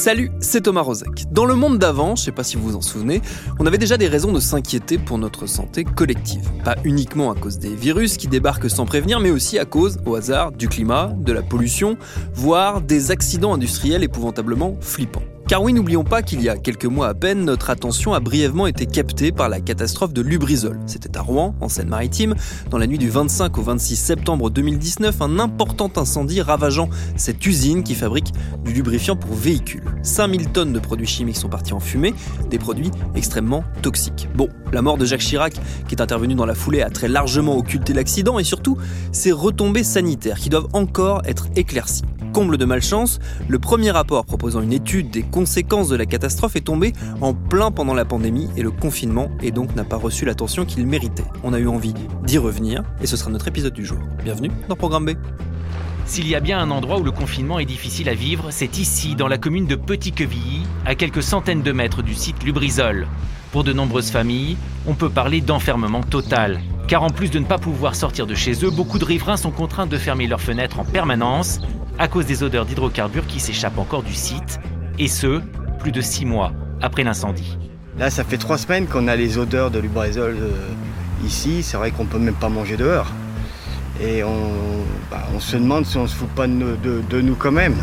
Salut, c'est Thomas Rozek. Dans le monde d'avant, je sais pas si vous vous en souvenez, on avait déjà des raisons de s'inquiéter pour notre santé collective. Pas uniquement à cause des virus qui débarquent sans prévenir, mais aussi à cause, au hasard, du climat, de la pollution, voire des accidents industriels épouvantablement flippants. Car oui, n'oublions pas qu'il y a quelques mois à peine, notre attention a brièvement été captée par la catastrophe de Lubrizol. C'était à Rouen, en Seine-Maritime, dans la nuit du 25 au 26 septembre 2019, un important incendie ravageant cette usine qui fabrique du lubrifiant pour véhicules. 5000 tonnes de produits chimiques sont partis en fumée, des produits extrêmement toxiques. Bon, la mort de Jacques Chirac, qui est intervenu dans la foulée, a très largement occulté l'accident et surtout ses retombées sanitaires qui doivent encore être éclaircies. Comble de malchance, le premier rapport proposant une étude des conséquences de la catastrophe est tombé en plein pendant la pandémie et le confinement et donc n'a pas reçu l'attention qu'il méritait. On a eu envie d'y revenir et ce sera notre épisode du jour. Bienvenue dans Programme B. S'il y a bien un endroit où le confinement est difficile à vivre, c'est ici, dans la commune de Petit-Quevilly, à quelques centaines de mètres du site Lubrizol. Pour de nombreuses familles, on peut parler d'enfermement total. Car en plus de ne pas pouvoir sortir de chez eux, beaucoup de riverains sont contraints de fermer leurs fenêtres en permanence à cause des odeurs d'hydrocarbures qui s'échappent encore du site, et ce, plus de six mois après l'incendie. Là, ça fait trois semaines qu'on a les odeurs de lubrizol euh, ici. C'est vrai qu'on peut même pas manger dehors. Et on, bah, se demande si on se fout pas de nous quand même.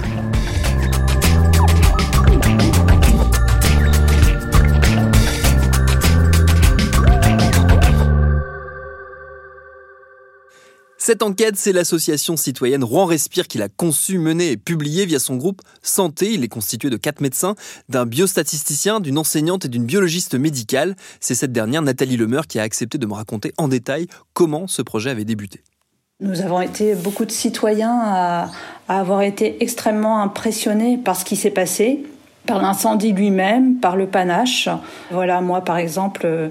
Cette enquête, c'est l'association citoyenne Rouen Respire qui l'a conçue, menée et publiée via son groupe Santé. Il est constitué de quatre médecins, d'un biostatisticien, d'une enseignante et d'une biologiste médicale. C'est cette dernière, Nathalie Lemeur, qui a accepté de me raconter en détail comment ce projet avait débuté. Nous avons été beaucoup de citoyens à, avoir été extrêmement impressionnés par ce qui s'est passé, par l'incendie lui-même, par le panache. Voilà, moi par exemple, euh,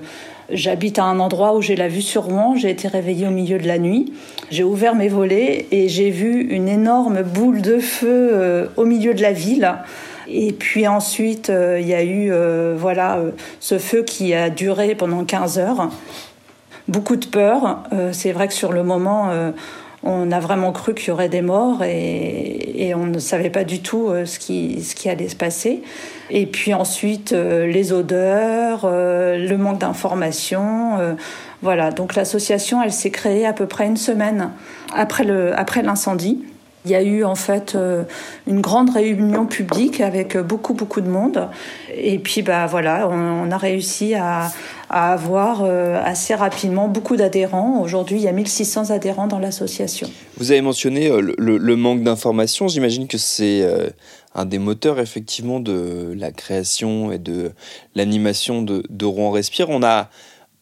j'habite à un endroit où j'ai la vue sur Rouen, j'ai été réveillée au milieu de la nuit, j'ai ouvert mes volets et j'ai vu une énorme boule de feu euh, au milieu de la ville. Et puis ensuite, euh, il y a eu euh, voilà ce feu qui a duré pendant 15 heures beaucoup de peur. C'est vrai que sur le moment, on a vraiment cru qu'il y aurait des morts et, on ne savait pas du tout euh, ce, qui, allait se passer. Et puis ensuite, euh, les odeurs, euh, le manque d'informations. voilà, donc l'association, elle s'est créée à peu près une semaine après le- après l'incendie. Il y a eu en fait euh, une grande réunion publique avec beaucoup beaucoup de monde et puis bah voilà on, a réussi à, avoir euh, assez rapidement beaucoup d'adhérents. Aujourd'hui il y a 1600 adhérents dans l'association. Vous avez mentionné euh, le, manque d'informations. J'imagine que c'est un des moteurs effectivement de la création et de l'animation de, de Rouen Respire. On a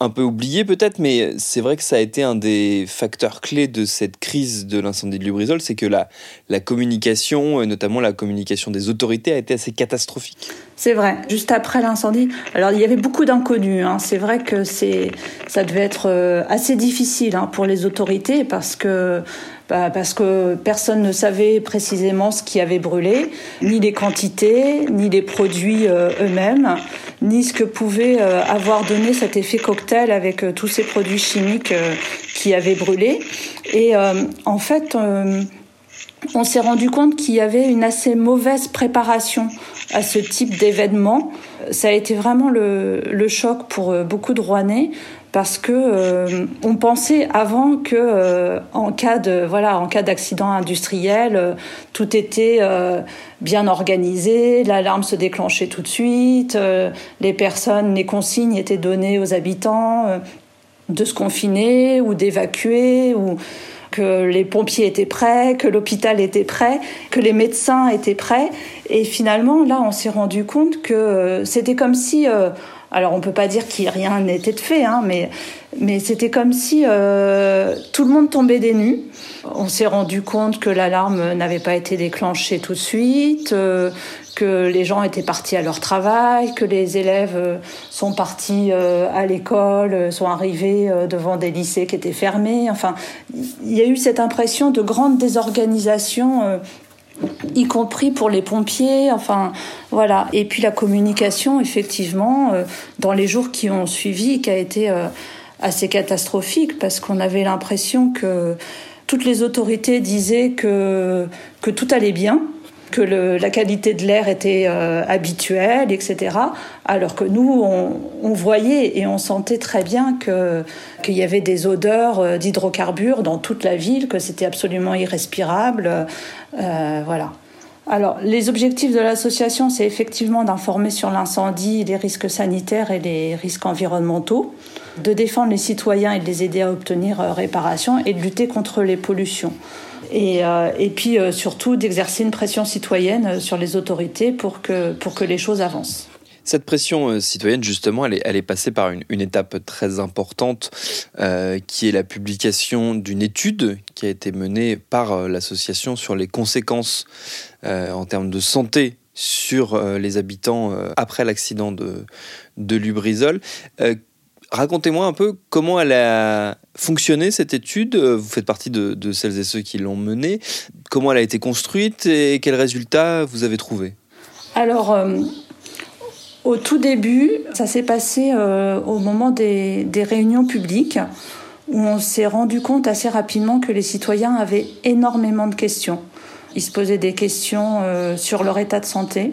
un peu oublié peut-être, mais c'est vrai que ça a été un des facteurs clés de cette crise de l'incendie de Lubrizol, c'est que la, la communication, notamment la communication des autorités, a été assez catastrophique. C'est vrai. Juste après l'incendie, alors il y avait beaucoup d'inconnus. hein. C'est vrai que ça devait être euh, assez difficile hein, pour les autorités parce que bah, parce que personne ne savait précisément ce qui avait brûlé, ni les quantités, ni les produits euh, eux-mêmes, ni ce que pouvait avoir donné cet effet cocktail avec tous ces produits chimiques qui avaient brûlé. Et en fait, on s'est rendu compte qu'il y avait une assez mauvaise préparation à ce type d'événement. Ça a été vraiment le, choc pour euh, beaucoup de Rouennais parce que euh, on pensait avant que euh, en cas de voilà en cas d'accident industriel tout était bien organisé l'alarme se déclenchait tout de suite les personnes les consignes étaient données aux habitants de se confiner ou d'évacuer ou que les pompiers étaient prêts, que l'hôpital était prêt, que les médecins étaient prêts. Et finalement, là, on s'est rendu compte que euh, c'était comme si, euh, alors on peut pas dire qu'il rien n'était fait, hein, mais mais c'était comme si euh, tout le monde tombait des nues. On s'est rendu compte que l'alarme n'avait pas été déclenchée tout de suite, euh, que les gens étaient partis à leur travail, que les élèves euh, sont partis à l'école, sont arrivés devant des lycées qui étaient fermés. Enfin, il y a eu cette impression de grande désorganisation y compris pour les pompiers, enfin voilà. Et puis la communication, effectivement, dans les jours qui ont suivi, qui a été assez catastrophique parce qu'on avait l'impression que toutes les autorités disaient que, que tout allait bien, que la qualité de l'air était euh, habituelle, etc. Alors que nous, on, voyait et on sentait très bien qu'il y avait des odeurs euh, d'hydrocarbures dans toute la ville, que c'était absolument irrespirable. Euh, voilà. Alors, les objectifs de l'association, c'est effectivement d'informer sur l'incendie, les risques sanitaires et les risques environnementaux, de défendre les citoyens et de les aider à obtenir réparation et de lutter contre les pollutions. Et, euh, et puis euh, surtout d'exercer une pression citoyenne sur les autorités pour que, pour que les choses avancent. Cette pression euh, citoyenne, justement, elle est, elle est passée par une, une étape très importante, euh, qui est la publication d'une étude qui a été menée par euh, l'association sur les conséquences euh, en termes de santé sur euh, les habitants euh, après l'accident de, de Lubrizol. Racontez-moi un peu comment elle a fonctionné cette étude. Vous faites partie de, celles et ceux qui l'ont menée. Comment elle a été construite et quels résultats vous avez trouvés? Alors, au tout début, ça s'est passé euh, au moment des, réunions publiques où on s'est rendu compte assez rapidement que les citoyens avaient énormément de questions. Ils se posaient des questions euh, sur leur état de santé.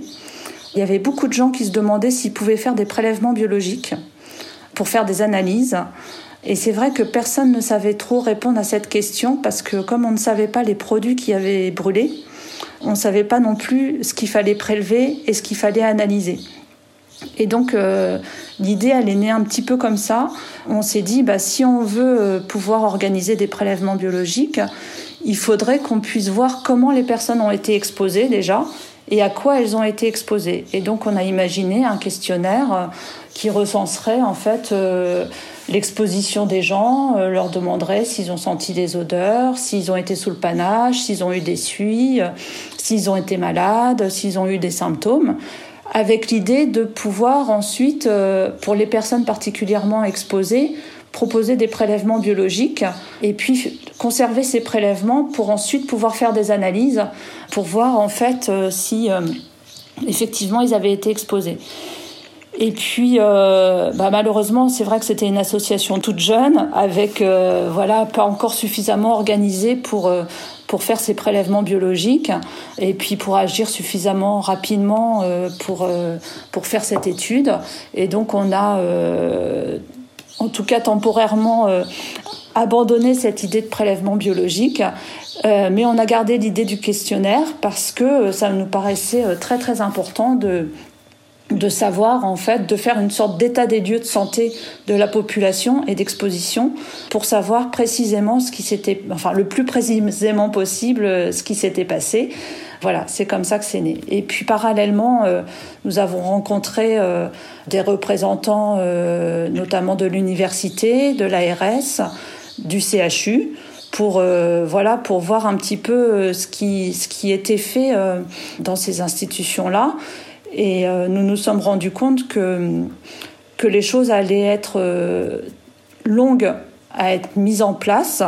Il y avait beaucoup de gens qui se demandaient s'ils pouvaient faire des prélèvements biologiques pour faire des analyses. Et c'est vrai que personne ne savait trop répondre à cette question parce que comme on ne savait pas les produits qui avaient brûlé, on ne savait pas non plus ce qu'il fallait prélever et ce qu'il fallait analyser. Et donc euh, l'idée, elle est née un petit peu comme ça. On s'est dit, bah, si on veut euh, pouvoir organiser des prélèvements biologiques, il faudrait qu'on puisse voir comment les personnes ont été exposées déjà et à quoi elles ont été exposées. Et donc on a imaginé un questionnaire euh, qui recenserait en fait euh, l'exposition des gens, euh, leur demanderait s'ils ont senti des odeurs, s'ils ont été sous le panache, s'ils ont eu des suies, s'ils ont été malades, s'ils ont eu des symptômes avec l'idée de pouvoir ensuite, euh, pour les personnes particulièrement exposées, proposer des prélèvements biologiques et puis conserver ces prélèvements pour ensuite pouvoir faire des analyses pour voir en fait si effectivement ils avaient été exposés. Et puis, euh, bah, malheureusement, c'est vrai que c'était une association toute jeune, avec euh, voilà pas encore suffisamment organisée pour euh, pour faire ces prélèvements biologiques et puis pour agir suffisamment rapidement pour pour faire cette étude. Et donc, on a, en tout cas temporairement, abandonné cette idée de prélèvement biologique. mais on a gardé l'idée du questionnaire parce que ça nous paraissait très très important de de savoir en fait de faire une sorte d'état des lieux de santé de la population et d'exposition pour savoir précisément ce qui s'était enfin le plus précisément possible euh, ce qui s'était passé. Voilà c'est comme ça que c'est né. Et puis parallèlement euh, nous avons rencontré euh, des représentants euh, notamment de l'université de l'ARS du CHU pour euh, voilà pour voir un petit peu euh, ce qui ce qui était fait euh, dans ces institutions là et euh, nous nous sommes rendus compte que, que les choses allaient être euh, longues à être mise en place.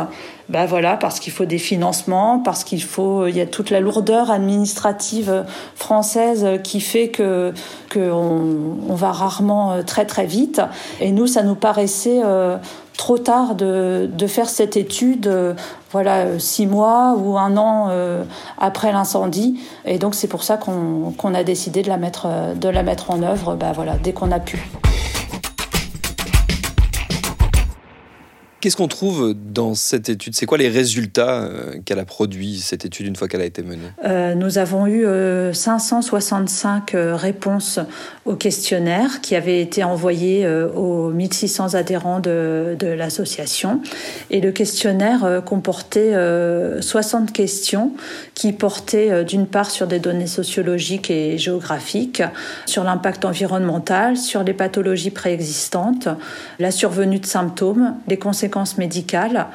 Ben voilà, parce qu'il faut des financements, parce qu'il faut, il y a toute la lourdeur administrative française qui fait que qu'on on va rarement très très vite. Et nous, ça nous paraissait trop tard de, de faire cette étude, euh, voilà, six mois ou un an euh, après l'incendie. Et donc c'est pour ça qu'on a décidé de la mettre, de la mettre en œuvre, bah, voilà, dès qu'on a pu. Qu'est-ce qu'on trouve dans cette étude? C'est quoi les résultats euh, qu'elle a produits, cette étude, une fois qu'elle a été menée? Euh, Nous avons eu 565 euh, réponses au questionnaire qui avait été envoyé aux 1600 adhérents de, l'association. Et le questionnaire comportait 60 questions qui portaient d'une part sur des données sociologiques et géographiques, sur l'impact environnemental, sur les pathologies préexistantes, la survenue de symptômes, les conséquences médicales.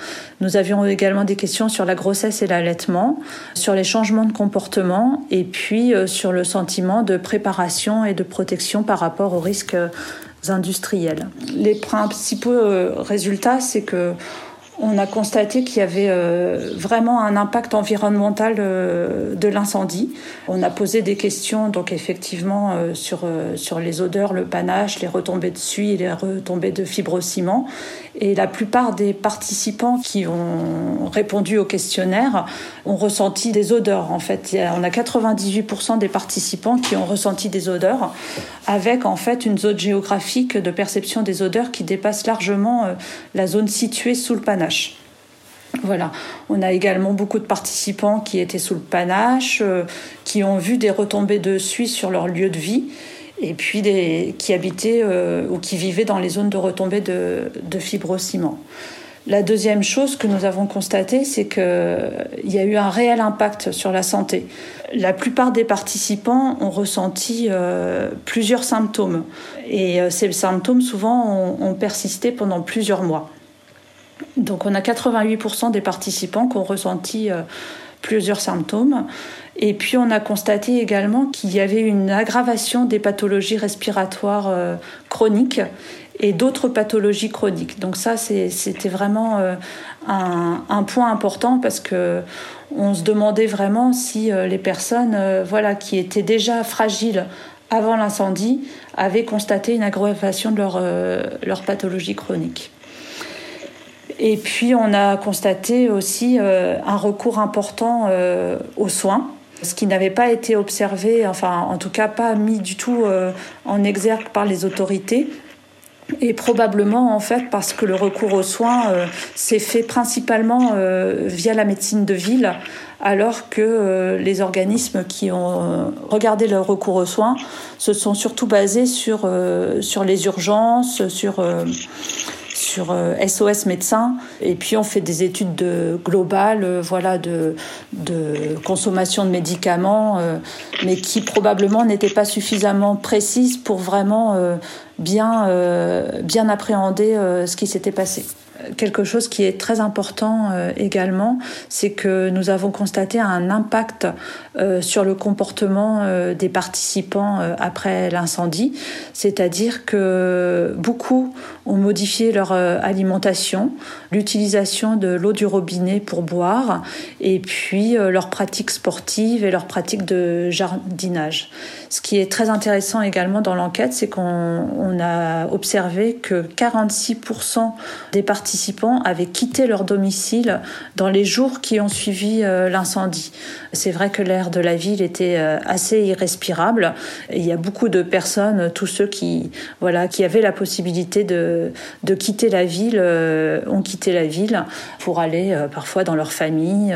Nous avions également des questions sur la grossesse et l'allaitement, sur les changements de comportement et puis euh, sur le sentiment de préparation et de protection par rapport aux risques industriels. Les principaux euh, résultats, c'est que on a constaté qu'il y avait euh, vraiment un impact environnemental euh, de l'incendie. On a posé des questions, donc effectivement, euh, sur, sur les odeurs, le panache, les retombées de suie les retombées de fibrociment. Et la plupart des participants qui ont répondu au questionnaire ont ressenti des odeurs. En fait, on a 98% des participants qui ont ressenti des odeurs, avec en fait une zone géographique de perception des odeurs qui dépasse largement la zone située sous le panache. Voilà. On a également beaucoup de participants qui étaient sous le panache, euh, qui ont vu des retombées de suie sur leur lieu de vie, et puis des, qui habitaient euh, ou qui vivaient dans les zones de retombées de, de fibrociment. La deuxième chose que nous avons constatée, c'est qu'il y a eu un réel impact sur la santé. La plupart des participants ont ressenti euh, plusieurs symptômes, et ces symptômes souvent ont persisté pendant plusieurs mois. Donc on a 88% des participants qui ont ressenti euh, plusieurs symptômes. Et puis on a constaté également qu'il y avait une aggravation des pathologies respiratoires euh, chroniques et d'autres pathologies chroniques. Donc ça, c'était vraiment euh, un, point important parce que on se demandait vraiment si les personnes, voilà, qui étaient déjà fragiles avant l'incendie, avaient constaté une aggravation de leur, pathologie chronique. Et puis on a constaté aussi euh, un recours important euh, aux soins, ce qui n'avait pas été observé, enfin en tout cas pas mis du tout euh, en exergue par les autorités. Et probablement en fait parce que le recours aux soins s'est fait principalement via la médecine de ville, alors que les organismes qui ont regardé le recours aux soins se sont surtout basés sur, sur les urgences, sur sur SOS euh, médecins et puis on fait des études de globales euh, voilà de, de consommation de médicaments euh, mais qui probablement n'étaient pas suffisamment précises pour vraiment bien bien appréhender ce qui s'était passé quelque chose qui est très important euh, également, c'est que nous avons constaté un impact euh, sur le comportement euh, des participants après l'incendie, c'est-à-dire que beaucoup ont modifié leur alimentation, l'utilisation de l'eau du robinet pour boire, et puis leurs pratiques sportives et leurs pratiques de jardinage. Ce qui est très intéressant également dans l'enquête, c'est qu'on a observé que 46% des participants avaient quitté leur domicile dans les jours qui ont suivi euh, l'incendie. C'est vrai que l'air de la ville était euh, assez irrespirable. Il y a beaucoup de personnes, tous ceux qui, voilà, qui avaient la possibilité de, de quitter la ville, euh, ont quitté la ville pour aller parfois dans leur famille,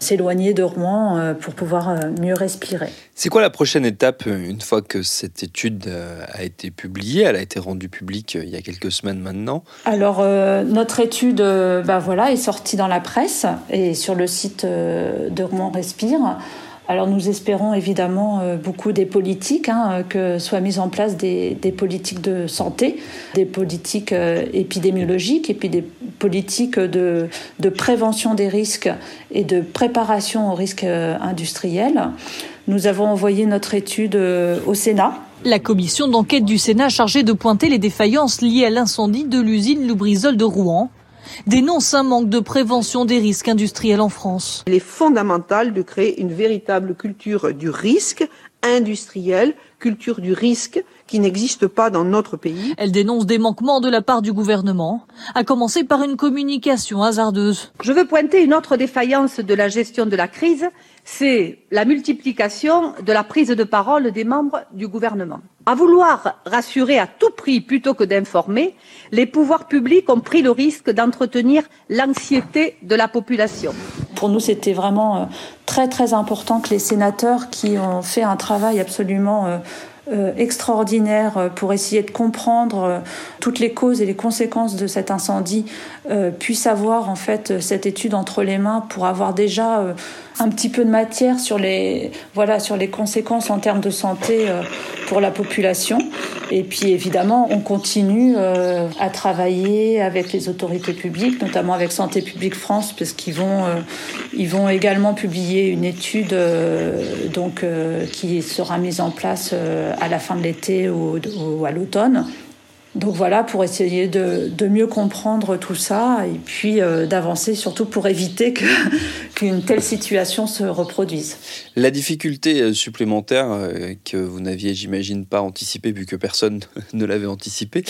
s'éloigner de Rouen pour pouvoir mieux respirer. C'est quoi la prochaine étape une fois que cette étude a été publiée? Elle a été rendue publique il y a quelques semaines maintenant. Alors, euh, notre étude bah voilà, est sortie dans la presse et sur le site de Rouen Respire. Alors nous espérons évidemment beaucoup des politiques, hein, que soient mises en place des, politiques de santé, des politiques épidémiologiques et puis des politiques de, prévention des risques et de préparation aux risques industriels. Nous avons envoyé notre étude euh, au Sénat. La commission d'enquête du Sénat chargée de pointer les défaillances liées à l'incendie de l'usine Lubrizol de Rouen. Dénonce un manque de prévention des risques industriels en France. Il est fondamental de créer une véritable culture du risque industriel, culture du risque qui n'existe pas dans notre pays. Elle dénonce des manquements de la part du gouvernement, à commencer par une communication hasardeuse. Je veux pointer une autre défaillance de la gestion de la crise, c'est la multiplication de la prise de parole des membres du gouvernement. À vouloir rassurer à tout prix plutôt que d'informer, les pouvoirs publics ont pris le risque d'entretenir l'anxiété de la population. Pour nous, c'était vraiment euh, très très important que les sénateurs qui ont fait un travail absolument euh, euh, extraordinaire euh, pour essayer de comprendre euh, toutes les causes et les conséquences de cet incendie puissent avoir en fait cette étude entre les mains pour avoir déjà un petit peu de matière sur les voilà sur les conséquences en termes de santé pour la population et puis évidemment on continue à travailler avec les autorités publiques notamment avec Santé publique France parce qu'ils vont ils vont également publier une étude donc qui sera mise en place à la fin de l'été ou, à l'automne. Donc voilà, pour essayer de, mieux comprendre tout ça et puis euh, d'avancer surtout pour éviter qu'une telle situation se reproduise. La difficulté euh, supplémentaire euh, que vous n'aviez, j'imagine, pas anticipée, vu que personne ne l'avait anticipé,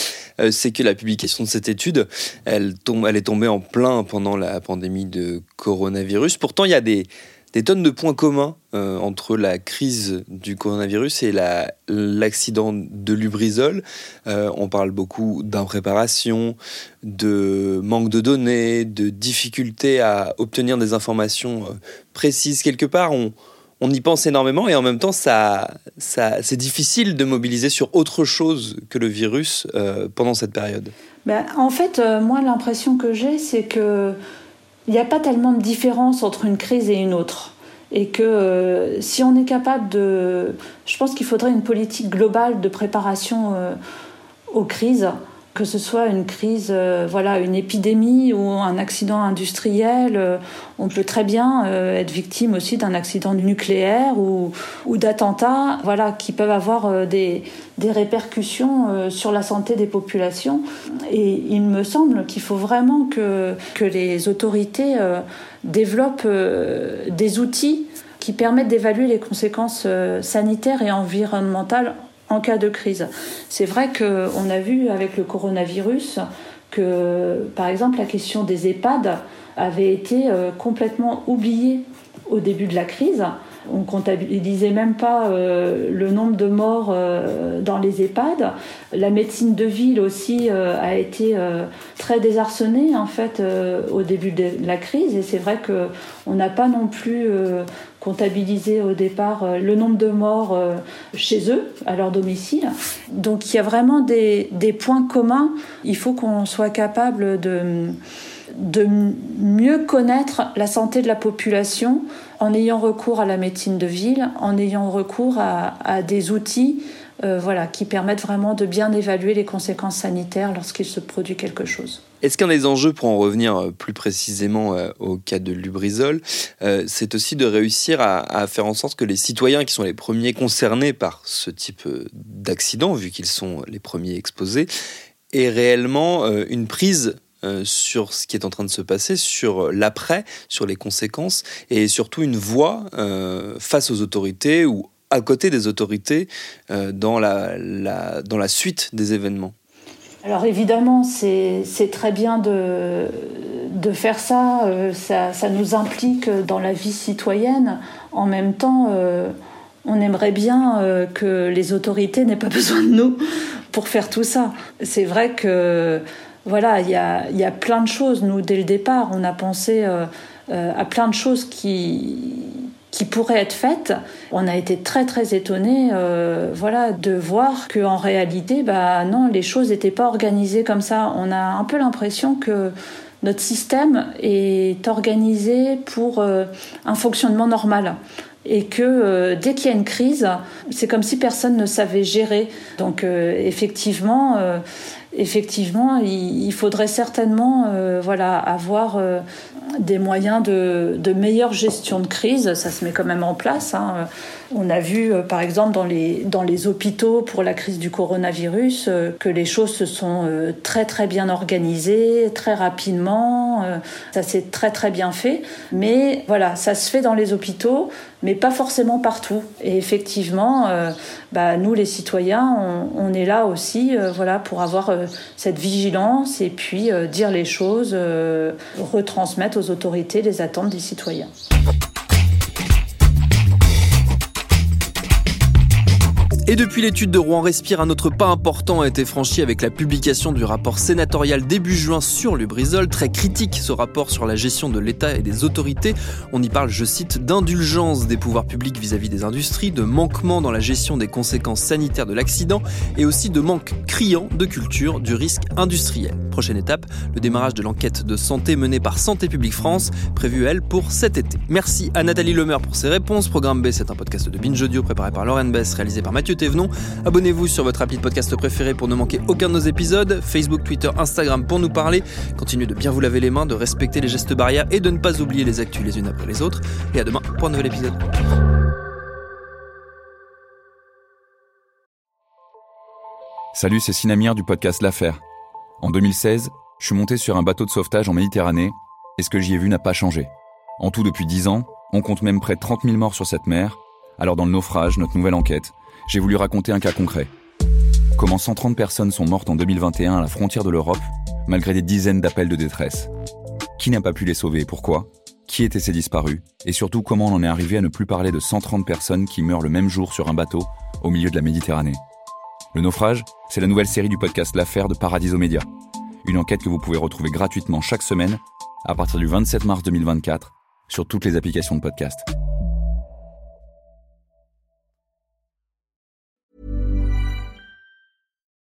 c'est que la publication de cette étude, elle, tombe, elle est tombée en plein pendant la pandémie de coronavirus. Pourtant, il y a des, des tonnes de points communs euh, entre la crise du coronavirus et l'accident de Lubrizol. Euh, on parle beaucoup d'impréparation, de manque de données, de difficulté à obtenir des informations euh, précises quelque part. On, y pense énormément et en même temps, c'est difficile de mobiliser sur autre chose que le virus pendant cette période. Ben, en fait, moi, l'impression que j'ai, c'est que il n'y a pas tellement de différence entre une crise et une autre. Et que euh, si on est capable de... Je pense qu'il faudrait une politique globale de préparation euh, aux crises que ce soit une crise, euh, voilà, une épidémie ou un accident industriel, euh, on peut très bien euh, être victime aussi d'un accident nucléaire ou, d'attentats, voilà, qui peuvent avoir des, répercussions sur la santé des populations. Et il me semble qu'il faut vraiment que les autorités développent des outils qui permettent d'évaluer les conséquences sanitaires et environnementales en cas de crise. C'est vrai qu'on a vu avec le coronavirus que, par exemple, la question des EHPAD avait été euh, complètement oubliée au début de la crise. On comptabilisait même pas euh, le nombre de morts euh, dans les EHPAD. La médecine de ville aussi a été très désarçonnée en fait au début de la crise et c'est vrai que on n'a pas non plus comptabiliser au départ euh, le nombre de morts euh, chez eux, à leur domicile. Donc il y a vraiment des points communs. Il faut qu'on soit capable de, de mieux connaître la santé de la population en ayant recours à la médecine de ville, en ayant recours à, à des outils euh, voilà, qui permettent vraiment de bien évaluer les conséquences sanitaires lorsqu'il se produit quelque chose. Est-ce qu'un des enjeux, pour en revenir euh, plus précisément euh, au cas de Lubrizol, c'est aussi de réussir à, faire en sorte que les citoyens qui sont les premiers concernés par ce type d'accident, vu qu'ils sont les premiers exposés, aient réellement une prise sur ce qui est en train de se passer, sur l'après, sur les conséquences, et surtout une voix face aux autorités ou à côté des autorités euh, dans, la, dans la suite des événements alors évidemment, c'est très bien de, de faire ça. Euh, ça. ça. nous implique dans la vie citoyenne. En même temps, euh, on aimerait bien que les autorités n'aient pas besoin de nous pour faire tout ça. C'est vrai que voilà, il y a, y a, plein de choses. Nous, dès le départ, on a pensé à plein de choses qui qui pourraient être faites. On a été très très étonnés euh, voilà, de voir qu'en réalité, bah, non, les choses n'étaient pas organisées comme ça. On a un peu l'impression que notre système est organisé pour euh, un fonctionnement normal et que euh, dès qu'il y a une crise, c'est comme si personne ne savait gérer. Donc effectivement, effectivement, il, faudrait certainement voilà, avoir des moyens de, meilleure gestion de crise. Ça se met quand même en place. Hein. On a vu, par exemple, dans les, dans les hôpitaux pour la crise du coronavirus, que les choses se sont très très bien organisées, très rapidement. Ça s'est très très bien fait. Mais voilà, ça se fait dans les hôpitaux, mais pas forcément partout. Et effectivement, bah, nous les citoyens, on, est là aussi, voilà, pour avoir cette vigilance et puis dire les choses, retransmettre aux autorités les attentes des citoyens. Et depuis l'étude de Rouen Respire, un autre pas important a été franchi avec la publication du rapport sénatorial début juin sur Lubrizol, très critique ce rapport sur la gestion de l'État et des autorités. On y parle, je cite, d'indulgence des pouvoirs publics vis-à-vis des industries, de manquement dans la gestion des conséquences sanitaires de l'accident et aussi de manque criant de culture du risque industriel. Prochaine étape, le démarrage de l'enquête de santé menée par Santé publique France, prévue elle pour cet été. Merci à Nathalie Lemer pour ses réponses. Programme B, c'est un podcast de Binge Audio préparé par Lauren Bess, réalisé par Mathieu Abonnez-vous sur votre appli de podcast préféré pour ne manquer aucun de nos épisodes. Facebook, Twitter, Instagram pour nous parler. Continuez de bien vous laver les mains, de respecter les gestes barrières et de ne pas oublier les actus les unes après les autres. Et à demain pour un nouvel épisode. Salut, c'est Sinamir du podcast L'Affaire. En 2016, je suis monté sur un bateau de sauvetage en Méditerranée et ce que j'y ai vu n'a pas changé. En tout, depuis 10 ans, on compte même près de 30 000 morts sur cette mer. Alors dans le naufrage, notre nouvelle enquête, j'ai voulu raconter un cas concret. Comment 130 personnes sont mortes en 2021 à la frontière de l'Europe, malgré des dizaines d'appels de détresse. Qui n'a pas pu les sauver et pourquoi? Qui étaient ces disparus? Et surtout, comment on en est arrivé à ne plus parler de 130 personnes qui meurent le même jour sur un bateau au milieu de la Méditerranée? Le naufrage, c'est la nouvelle série du podcast L'affaire de Paradiso Média. Une enquête que vous pouvez retrouver gratuitement chaque semaine à partir du 27 mars 2024 sur toutes les applications de podcast.